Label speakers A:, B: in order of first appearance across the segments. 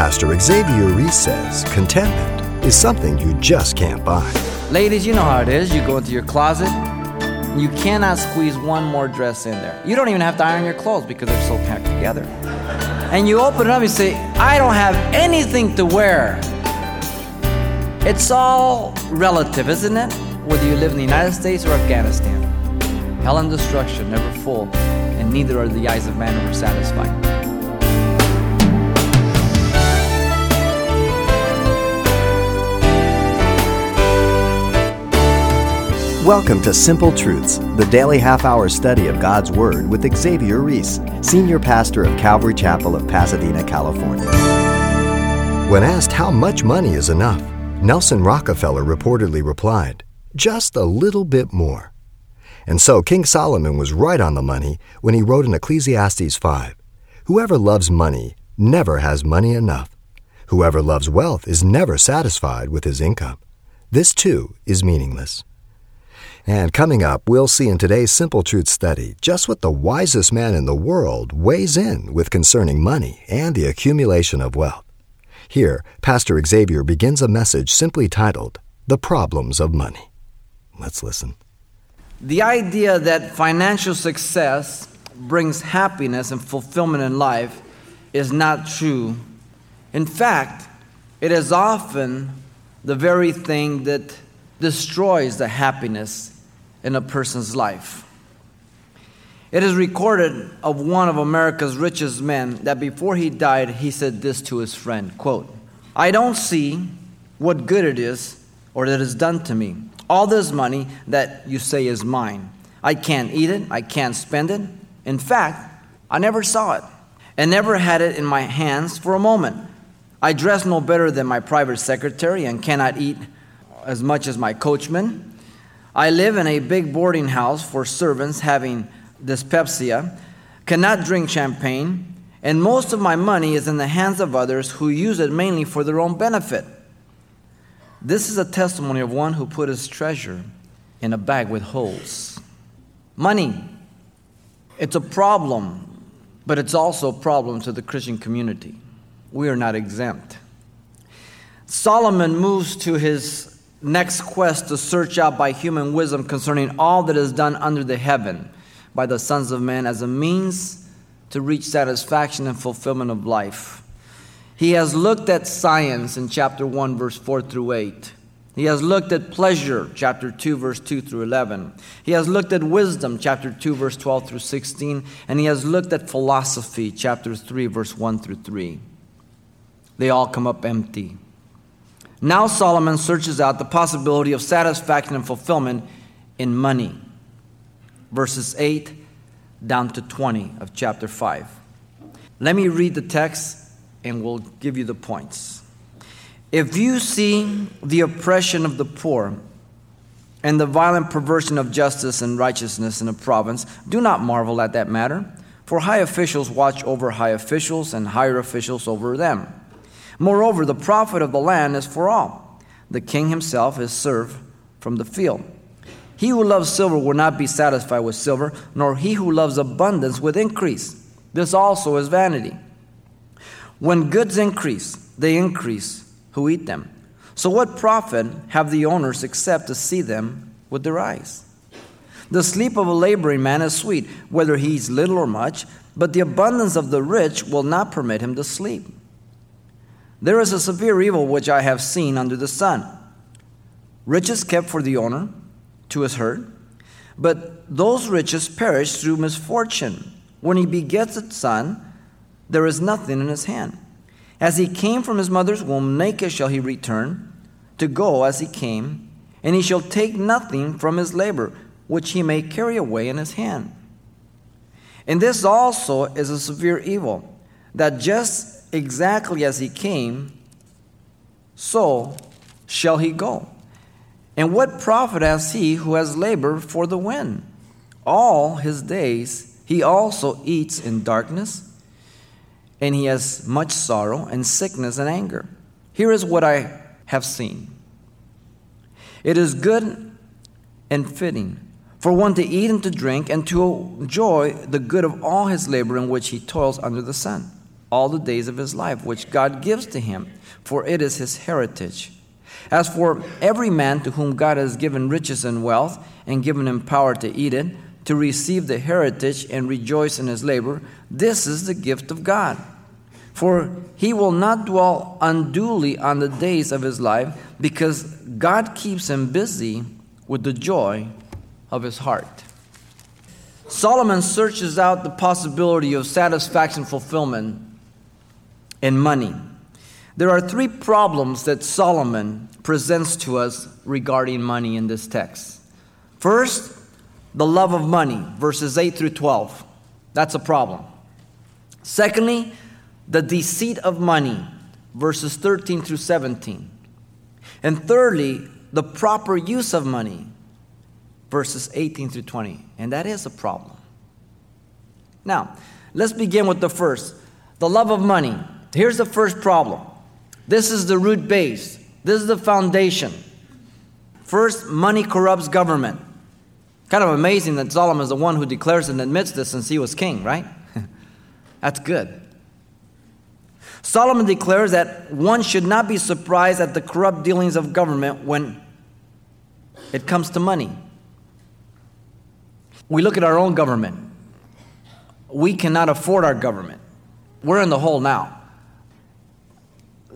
A: Pastor Xavier Reese says contentment is something you just can't buy.
B: Ladies, you know how it is. You go into your closet, you cannot squeeze one more dress in there. You don't even have to iron your clothes because they're so packed together. And you open it up and you say, I don't have anything to wear. It's all relative, isn't it? Whether you live in the United States or Afghanistan. Hell and destruction never full, and neither are the eyes of man ever satisfied.
A: Welcome to Simple Truths, the daily half hour study of God's Word with Xavier Reese, Senior Pastor of Calvary Chapel of Pasadena, California. When asked how much money is enough, Nelson Rockefeller reportedly replied, Just a little bit more. And so King Solomon was right on the money when he wrote in Ecclesiastes 5 Whoever loves money never has money enough. Whoever loves wealth is never satisfied with his income. This too is meaningless. And coming up, we'll see in today's Simple Truth study just what the wisest man in the world weighs in with concerning money and the accumulation of wealth. Here, Pastor Xavier begins a message simply titled, The Problems of Money. Let's listen.
B: The idea that financial success brings happiness and fulfillment in life is not true. In fact, it is often the very thing that destroys the happiness in a person's life. It is recorded of one of America's richest men that before he died, he said this to his friend quote, I don't see what good it is or that is done to me. All this money that you say is mine. I can't eat it, I can't spend it. In fact, I never saw it and never had it in my hands for a moment. I dress no better than my private secretary and cannot eat as much as my coachman. I live in a big boarding house for servants having dyspepsia, cannot drink champagne, and most of my money is in the hands of others who use it mainly for their own benefit. This is a testimony of one who put his treasure in a bag with holes. Money, it's a problem, but it's also a problem to the Christian community. We are not exempt. Solomon moves to his next quest to search out by human wisdom concerning all that is done under the heaven by the sons of men as a means to reach satisfaction and fulfillment of life. He has looked at science in chapter 1, verse 4 through 8. He has looked at pleasure, chapter 2, verse 2 through 11. He has looked at wisdom, chapter 2, verse 12 through 16. And he has looked at philosophy, chapter 3, verse 1 through 3. They all come up empty. Now Solomon searches out the possibility of satisfaction and fulfillment in money. Verses 8 down to 20 of chapter 5. Let me read the text and we'll give you the points. If you see the oppression of the poor and the violent perversion of justice and righteousness in a province, do not marvel at that matter, for high officials watch over high officials and higher officials over them. Moreover, the profit of the land is for all. The king himself is served from the field. He who loves silver will not be satisfied with silver, nor he who loves abundance with increase. This also is vanity. When goods increase, they increase who eat them. So, what profit have the owners except to see them with their eyes? The sleep of a laboring man is sweet, whether he eats little or much, but the abundance of the rich will not permit him to sleep. There is a severe evil which I have seen under the sun. Riches kept for the owner to his hurt, but those riches perish through misfortune. When he begets a son, there is nothing in his hand. As he came from his mother's womb, naked shall he return, to go as he came, and he shall take nothing from his labor, which he may carry away in his hand. And this also is a severe evil, that just exactly as he came, so shall he go. And what profit has he who has labored for the wind? All his days he also eats in darkness and he has much sorrow and sickness and anger. Here is what I have seen it is good and fitting for one to eat and to drink and to enjoy the good of all his labor in which he toils under the sun. All the days of his life, which God gives to him, for it is his heritage. As for every man to whom God has given riches and wealth, and given him power to eat it, to receive the heritage and rejoice in his labor, this is the gift of God. For he will not dwell unduly on the days of his life, because God keeps him busy with the joy of his heart. Solomon searches out the possibility of satisfaction fulfillment in money. There are three problems that Solomon presents to us regarding money in this text. First, the love of money, verses 8 through 12. That's a problem. Secondly, the deceit of money, verses 13 through 17. And thirdly, the proper use of money, verses 18 through 20. And that is a problem. Now, let's begin with the first the love of money. Here's the first problem. This is the root base, this is the foundation. First, money corrupts government. Kind of amazing that Solomon is the one who declares and admits this since he was king, right? That's good. Solomon declares that one should not be surprised at the corrupt dealings of government when it comes to money. We look at our own government. We cannot afford our government. We're in the hole now.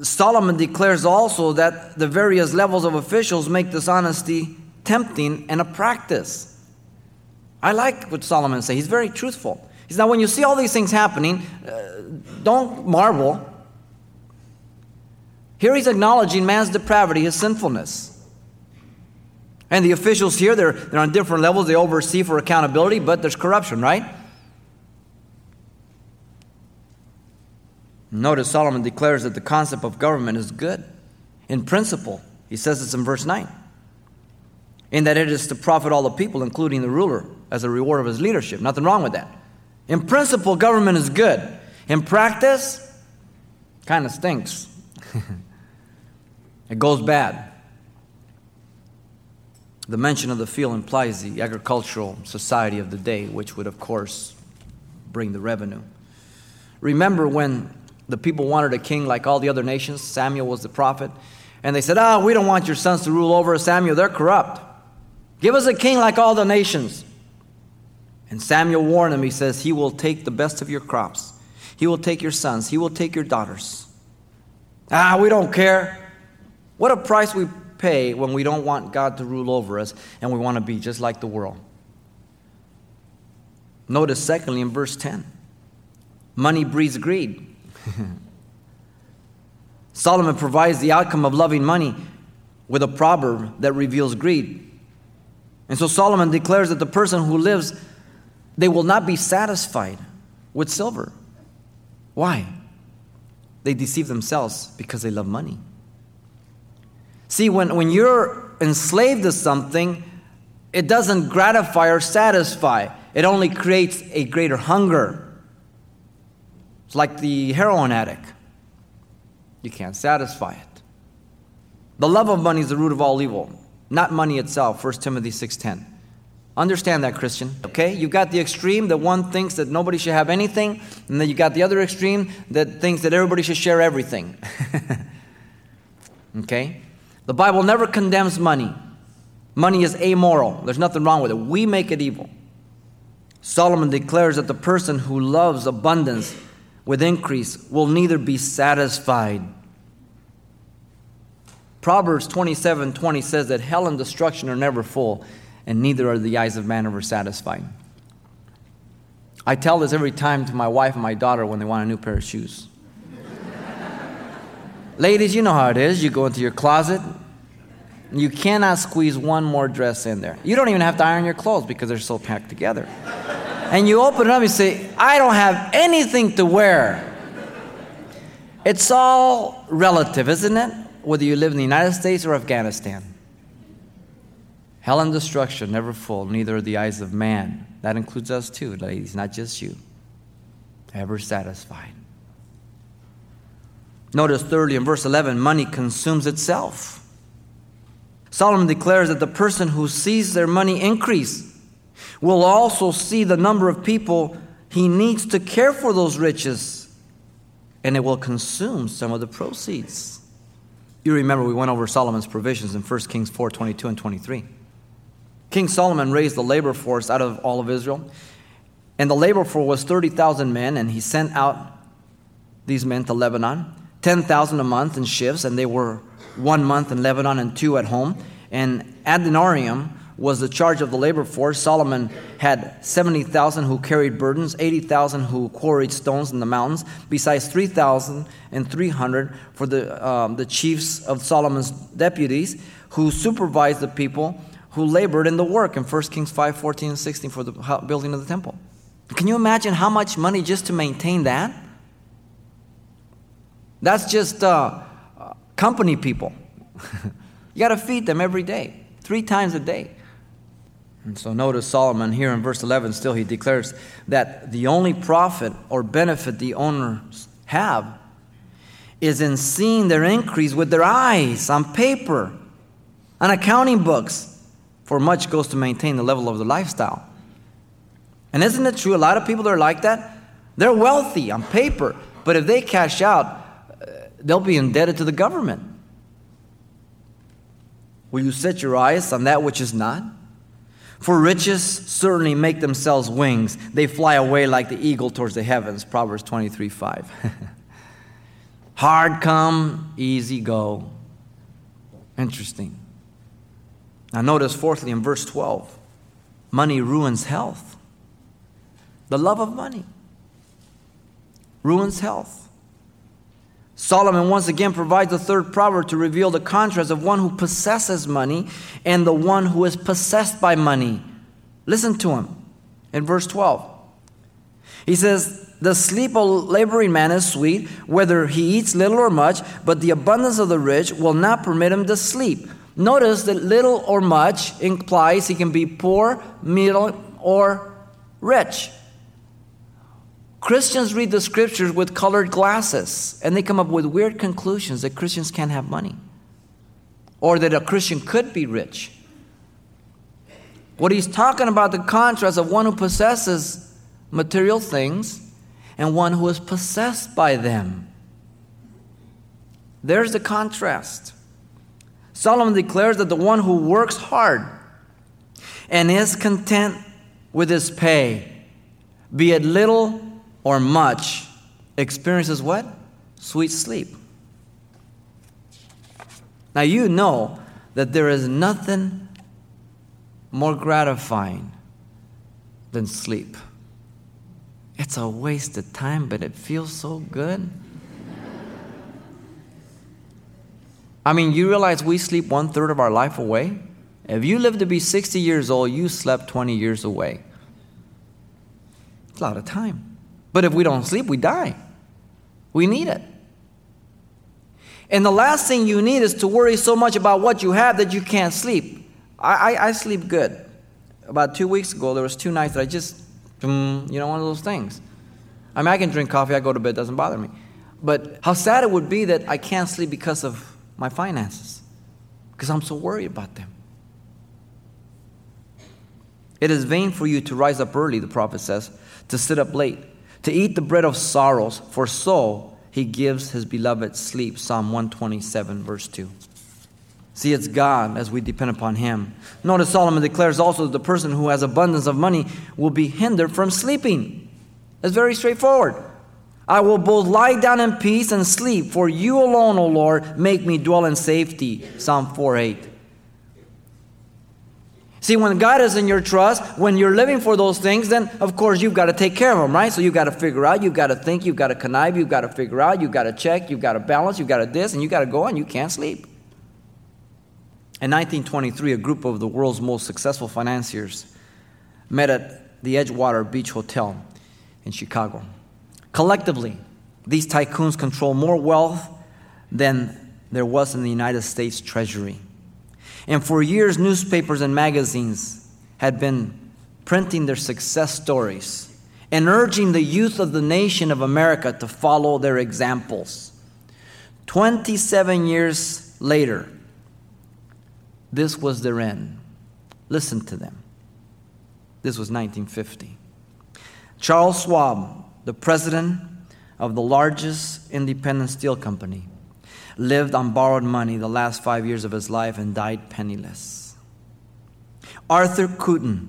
B: Solomon declares also that the various levels of officials make dishonesty tempting and a practice. I like what Solomon says. He's very truthful. He says, Now, when you see all these things happening, uh, don't marvel. Here he's acknowledging man's depravity, his sinfulness. And the officials here, they're, they're on different levels. They oversee for accountability, but there's corruption, right? Notice Solomon declares that the concept of government is good. In principle, he says this in verse 9 in that it is to profit all the people, including the ruler, as a reward of his leadership. Nothing wrong with that. In principle, government is good. In practice, kind of stinks. it goes bad. The mention of the field implies the agricultural society of the day, which would, of course, bring the revenue. Remember when the people wanted a king like all the other nations? Samuel was the prophet. And they said, Ah, oh, we don't want your sons to rule over us, Samuel. They're corrupt. Give us a king like all the nations. And Samuel warned him, he says, He will take the best of your crops. He will take your sons. He will take your daughters. Ah, we don't care. What a price we pay when we don't want God to rule over us and we want to be just like the world. Notice, secondly, in verse 10 money breeds greed. Solomon provides the outcome of loving money with a proverb that reveals greed. And so Solomon declares that the person who lives, they will not be satisfied with silver. Why? They deceive themselves because they love money. See, when, when you're enslaved to something, it doesn't gratify or satisfy, it only creates a greater hunger. It's like the heroin addict. You can't satisfy it. The love of money is the root of all evil not money itself 1 timothy 6.10 understand that christian okay? You've got the extreme that one thinks that nobody should have anything and then you got the other extreme that thinks that everybody should share everything. Okay? The bible never condemns money. Money is amoral. There's nothing wrong with it. We make it evil. Solomon declares that the person who loves abundance with increase will neither be satisfied Proverbs 27 20 says that hell and destruction are never full, and neither are the eyes of man ever satisfied. I tell this every time to my wife and my daughter when they want a new pair of shoes. Ladies, you know how it is. You go into your closet, you cannot squeeze one more dress in there. You don't even have to iron your clothes because they're so packed together. And you open it up and say, I don't have anything to wear. It's all relative, isn't it? whether you live in the United States or Afghanistan. Hell and destruction never full, neither are the eyes of man. That includes us too, ladies, not just you. Ever satisfied. Notice thirdly in verse 11 money consumes itself. Solomon declares that the person who sees their money increase will also see the number of people he needs to care for those riches and it will consume some of the proceeds. You remember we went over Solomon's provisions in 1 Kings 4 22 and 23. King Solomon raised the labor force out of all of Israel, and the labor force was 30,000 men, and he sent out these men to Lebanon, 10,000 a month in shifts, and they were one month in Lebanon and two at home. And Adoniram was the charge of the labor force. Solomon had 70,000 who carried burdens, 80,000 who quarried stones in the mountains, besides 3,300 for the, um, the chiefs of Solomon's deputies who supervised the people who labored in the work in 1 Kings 5 14 and 16 for the building of the temple. Can you imagine how much money just to maintain that? That's just uh, company people. you got to feed them every day, three times a day. And so notice Solomon here in verse 11, still he declares that the only profit or benefit the owners have is in seeing their increase with their eyes on paper, on accounting books, for much goes to maintain the level of the lifestyle. And isn't it true? A lot of people are like that, they're wealthy on paper, but if they cash out, uh, they'll be indebted to the government. Will you set your eyes on that which is not? For riches certainly make themselves wings. They fly away like the eagle towards the heavens. Proverbs 23 5. Hard come, easy go. Interesting. Now, notice fourthly in verse 12 money ruins health. The love of money ruins health. Solomon once again provides a third proverb to reveal the contrast of one who possesses money and the one who is possessed by money. Listen to him in verse 12. He says, The sleep of laboring man is sweet, whether he eats little or much, but the abundance of the rich will not permit him to sleep. Notice that little or much implies he can be poor, middle, or rich. Christians read the scriptures with colored glasses and they come up with weird conclusions that Christians can't have money or that a Christian could be rich. What he's talking about the contrast of one who possesses material things and one who is possessed by them. There's the contrast. Solomon declares that the one who works hard and is content with his pay, be it little or much experiences what? Sweet sleep. Now you know that there is nothing more gratifying than sleep. It's a waste of time, but it feels so good. I mean, you realize we sleep one third of our life away? If you live to be 60 years old, you slept 20 years away. It's a lot of time. But if we don't sleep, we die. We need it. And the last thing you need is to worry so much about what you have that you can't sleep. I, I, I sleep good. About two weeks ago, there was two nights that I just, mm, you know, one of those things. I mean, I can drink coffee, I go to bed, doesn't bother me. But how sad it would be that I can't sleep because of my finances, because I'm so worried about them. It is vain for you to rise up early, the prophet says, to sit up late to eat the bread of sorrows, for so he gives his beloved sleep. Psalm 127, verse 2. See, it's God as we depend upon Him. Notice Solomon declares also that the person who has abundance of money will be hindered from sleeping. It's very straightforward. I will both lie down in peace and sleep, for you alone, O Lord, make me dwell in safety. Psalm 4 8. See, when God is in your trust, when you're living for those things, then of course you've got to take care of them, right? So you've got to figure out, you've got to think, you've got to connive, you've got to figure out, you've got to check, you've got to balance, you've got to this, and you've got to go and you can't sleep. In 1923, a group of the world's most successful financiers met at the Edgewater Beach Hotel in Chicago. Collectively, these tycoons control more wealth than there was in the United States Treasury. And for years, newspapers and magazines had been printing their success stories and urging the youth of the nation of America to follow their examples. 27 years later, this was their end. Listen to them. This was 1950. Charles Schwab, the president of the largest independent steel company, lived on borrowed money the last five years of his life, and died penniless. Arthur Cutten,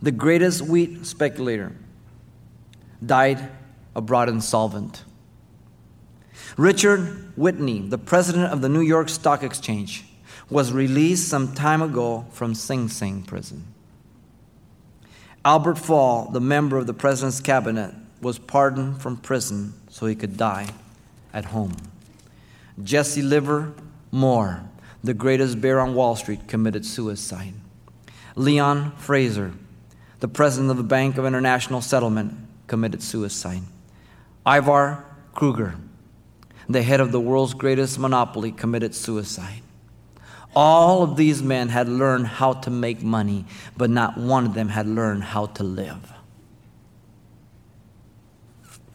B: the greatest wheat speculator, died abroad insolvent. Richard Whitney, the president of the New York Stock Exchange, was released some time ago from Sing Sing prison. Albert Fall, the member of the president's cabinet, was pardoned from prison so he could die at home. Jesse Livermore, the greatest bear on Wall Street, committed suicide. Leon Fraser, the president of the Bank of International Settlement, committed suicide. Ivar Kreuger, the head of the world's greatest monopoly, committed suicide. All of these men had learned how to make money, but not one of them had learned how to live.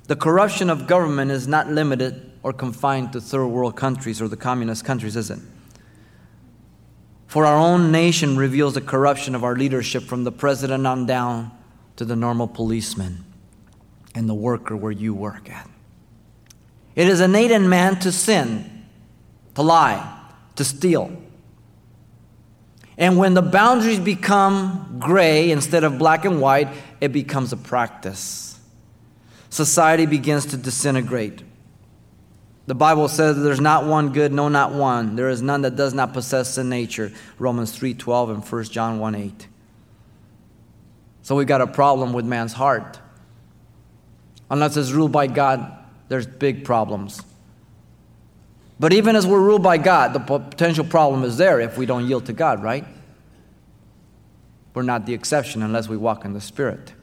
B: The corruption of government is not limited or confined to third world countries or the communist countries, is it? For our own nation reveals the corruption of our leadership from the president on down to the normal policeman and the worker where you work at. It is innate in man to sin, to lie, to steal and when the boundaries become gray instead of black and white, it becomes a practice. Society begins to disintegrate. The Bible says there's not one good, no, not one. There is none that does not possess sin nature. Romans 3:12 and 1 John 1:8. So we've got a problem with man's heart. Unless it's ruled by God, there's big problems. But even as we're ruled by God, the potential problem is there if we don't yield to God, right? We're not the exception unless we walk in the Spirit.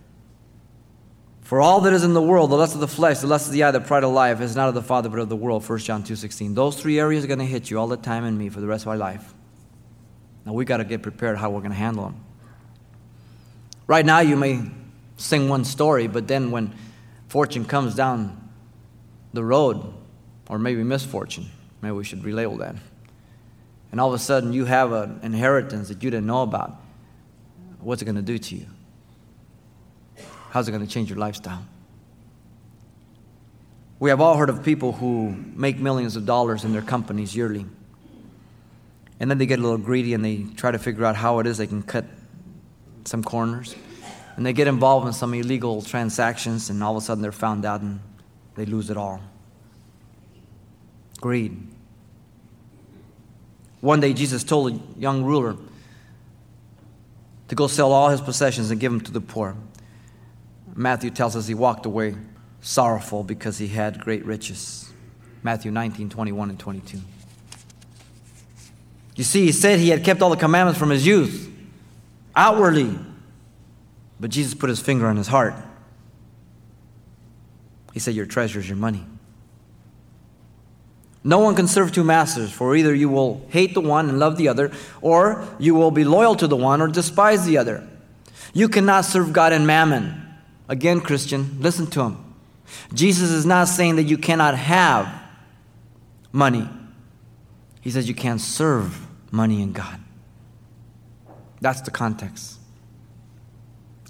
B: For all that is in the world, the lust of the flesh, the lust of the eye, the pride of life, is not of the Father but of the world. 1 John 2.16. Those three areas are going to hit you all the time and me for the rest of our life. Now we got to get prepared how we're going to handle them. Right now you may sing one story, but then when fortune comes down the road, or maybe misfortune, Maybe we should relabel that. And all of a sudden, you have an inheritance that you didn't know about. What's it going to do to you? How's it going to change your lifestyle? We have all heard of people who make millions of dollars in their companies yearly. And then they get a little greedy and they try to figure out how it is they can cut some corners. And they get involved in some illegal transactions, and all of a sudden they're found out and they lose it all. Greed. One day, Jesus told a young ruler to go sell all his possessions and give them to the poor. Matthew tells us he walked away sorrowful because he had great riches. Matthew 19, 21, and 22. You see, he said he had kept all the commandments from his youth, outwardly. But Jesus put his finger on his heart. He said, Your treasure is your money. No one can serve two masters, for either you will hate the one and love the other, or you will be loyal to the one or despise the other. You cannot serve God and mammon. Again, Christian, listen to him. Jesus is not saying that you cannot have money, he says you can't serve money and God. That's the context.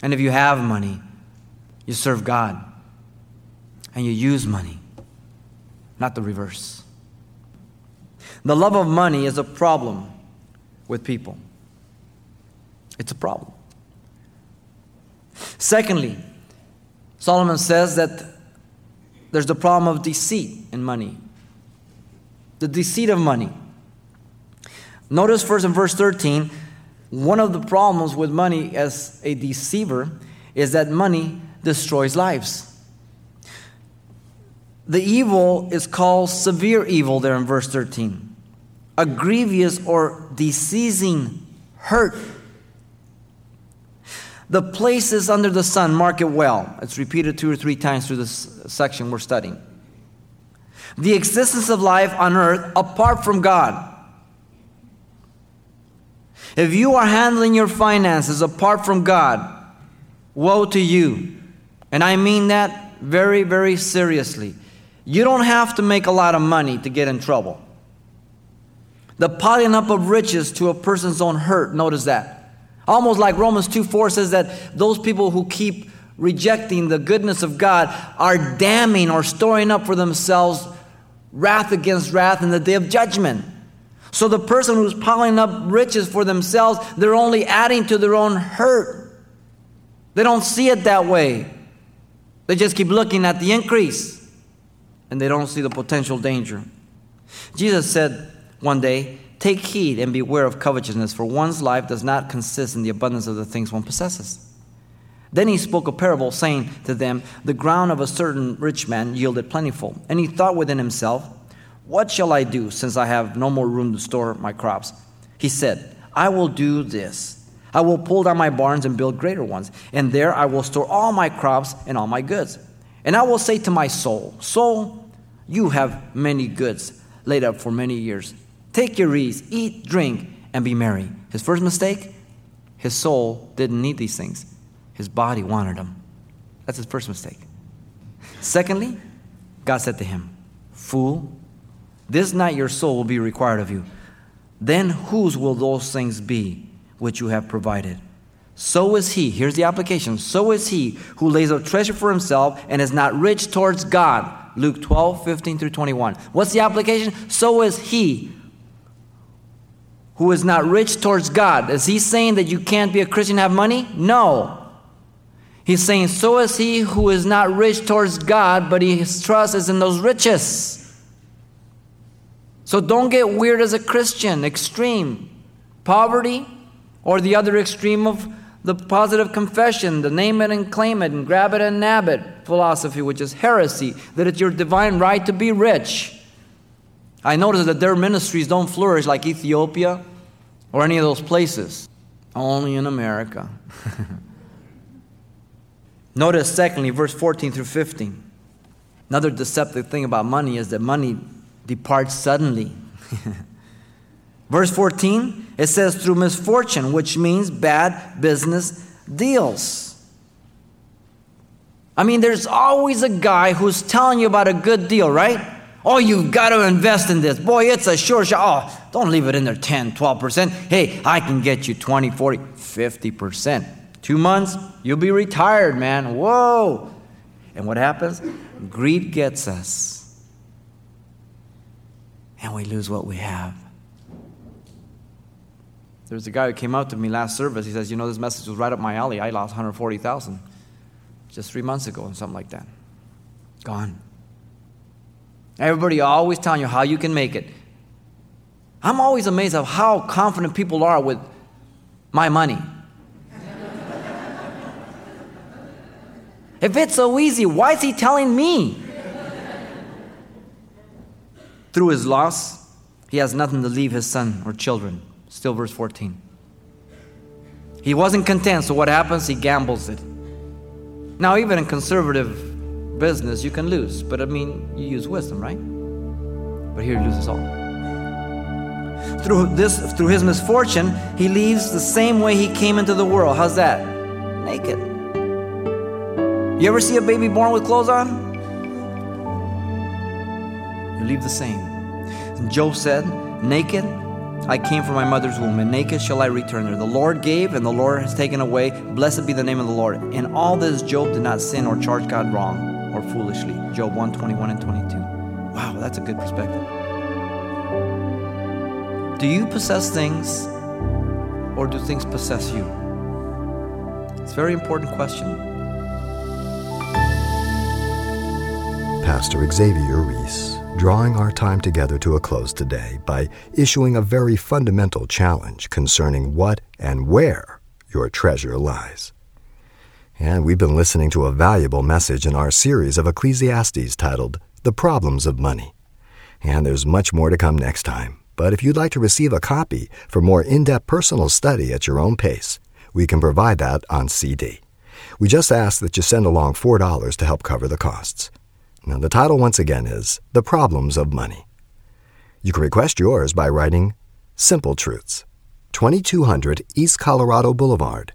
B: And if you have money, you serve God and you use money, not the reverse. The love of money is a problem with people. It's a problem. Secondly, Solomon says that there's the problem of deceit in money. The deceit of money. Notice first in verse 13, one of the problems with money as a deceiver is that money destroys lives. The evil is called severe evil there in verse 13 a grievous or diseasing hurt. The places under the sun, mark it well. It's repeated two or three times through this section we're studying. The existence of life on earth apart from God. If you are handling your finances apart from God, woe to you. And I mean that very, very seriously. You don't have to make a lot of money to get in trouble. The piling up of riches to a person's own hurt. Notice that. Almost like Romans 2 4 says that those people who keep rejecting the goodness of God, are damning or storing up for themselves wrath against wrath in the day of judgment. So the person who's piling up riches for themselves, they're only adding to their own hurt. They don't see it that way. They just keep looking at the increase and they don't see the potential danger. Jesus said one day, Take heed and beware of covetousness, for one's life does not consist in the abundance of the things one possesses. Then he spoke a parable, saying to them, The ground of a certain rich man yielded plentiful. And he thought within himself, What shall I do, since I have no more room to store my crops? He said, I will do this. I will pull down my barns and build greater ones, and there I will store all my crops and all my goods. And I will say to my soul, Soul, you have many goods laid up for many years. Take your ease, eat, drink, and be merry. His first mistake, his soul didn't need these things. His body wanted them. That's his first mistake. Secondly, God said to him, Fool, this night your soul will be required of you. Then whose will those things be which you have provided? So is he, here's the application, so is he who lays up treasure for himself and is not rich towards God. Luke 12, 15 through 21. What's the application? So is he who is not rich towards God. Is he saying that you can't be a Christian and have money? No. He's saying, so is he who is not rich towards God, but his trust is in those riches. So don't get weird as a Christian, extreme. Poverty, or the other extreme of the positive confession, the name it and claim it and grab it and nab it philosophy, which is heresy, that it's your divine right to be rich. I notice that their ministries don't flourish like Ethiopia or any of those places, only in America. Notice, secondly, verse 14 through 15. Another deceptive thing about money is that money departs suddenly. verse 14, it says through misfortune, which means bad business deals. I mean, there's always a guy who's telling you about a good deal, right? Oh, you've got to invest in this. Boy, it's a sure shot. Oh, don't leave it in there 10, 12%. Hey, I can get you 20, 40, 50%. Two months, you'll be retired, man. Whoa. And what happens? Greed gets us. And we lose what we have. There's a guy who came out to me last service. He says, You know, this message was right up my alley. I lost 140000 just three months ago, and something like that. Gone. Everybody always telling you how you can make it. I'm always amazed of how confident people are with my money. if it's so easy, why is he telling me? Through his loss, he has nothing to leave his son or children. Still, verse 14. He wasn't content, so what happens? He gambles it. Now, even in conservative business, you can lose. But I mean, you use wisdom, right? But here he loses all. Through this, through his misfortune, he leaves the same way he came into the world. How's that? Naked. You ever see a baby born with clothes on? You leave the same. And Job said, Naked I came from my mother's womb, and naked shall I return there. The Lord gave, and the Lord has taken away. Blessed be the name of the Lord. In all this, Job did not sin or charge God wrong or foolishly. Job 1 21 and 22. Wow, that's a good perspective. Do you possess things or do things possess you? It's a very important question.
A: Pastor Xavier Reese, drawing our time together to a close today by issuing a very fundamental challenge concerning what and where your treasure lies. And we've been listening to a valuable message in our series of Ecclesiastes titled The Problems of Money. And there's much more to come next time. But if you'd like to receive a copy for more in depth personal study at your own pace, we can provide that on CD. We just ask that you send along $4 to help cover the costs. Now, the title once again is The Problems of Money. You can request yours by writing Simple Truths, 2200 East Colorado Boulevard,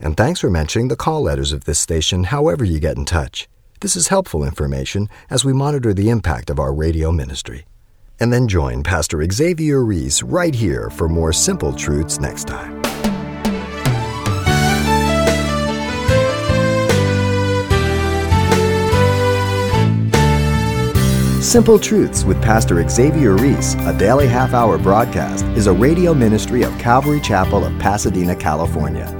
A: And thanks for mentioning the call letters of this station however you get in touch. This is helpful information as we monitor the impact of our radio ministry. And then join Pastor Xavier Reese right here for more simple truths next time. Simple Truths with Pastor Xavier Reese, a daily half hour broadcast, is a radio ministry of Calvary Chapel of Pasadena, California.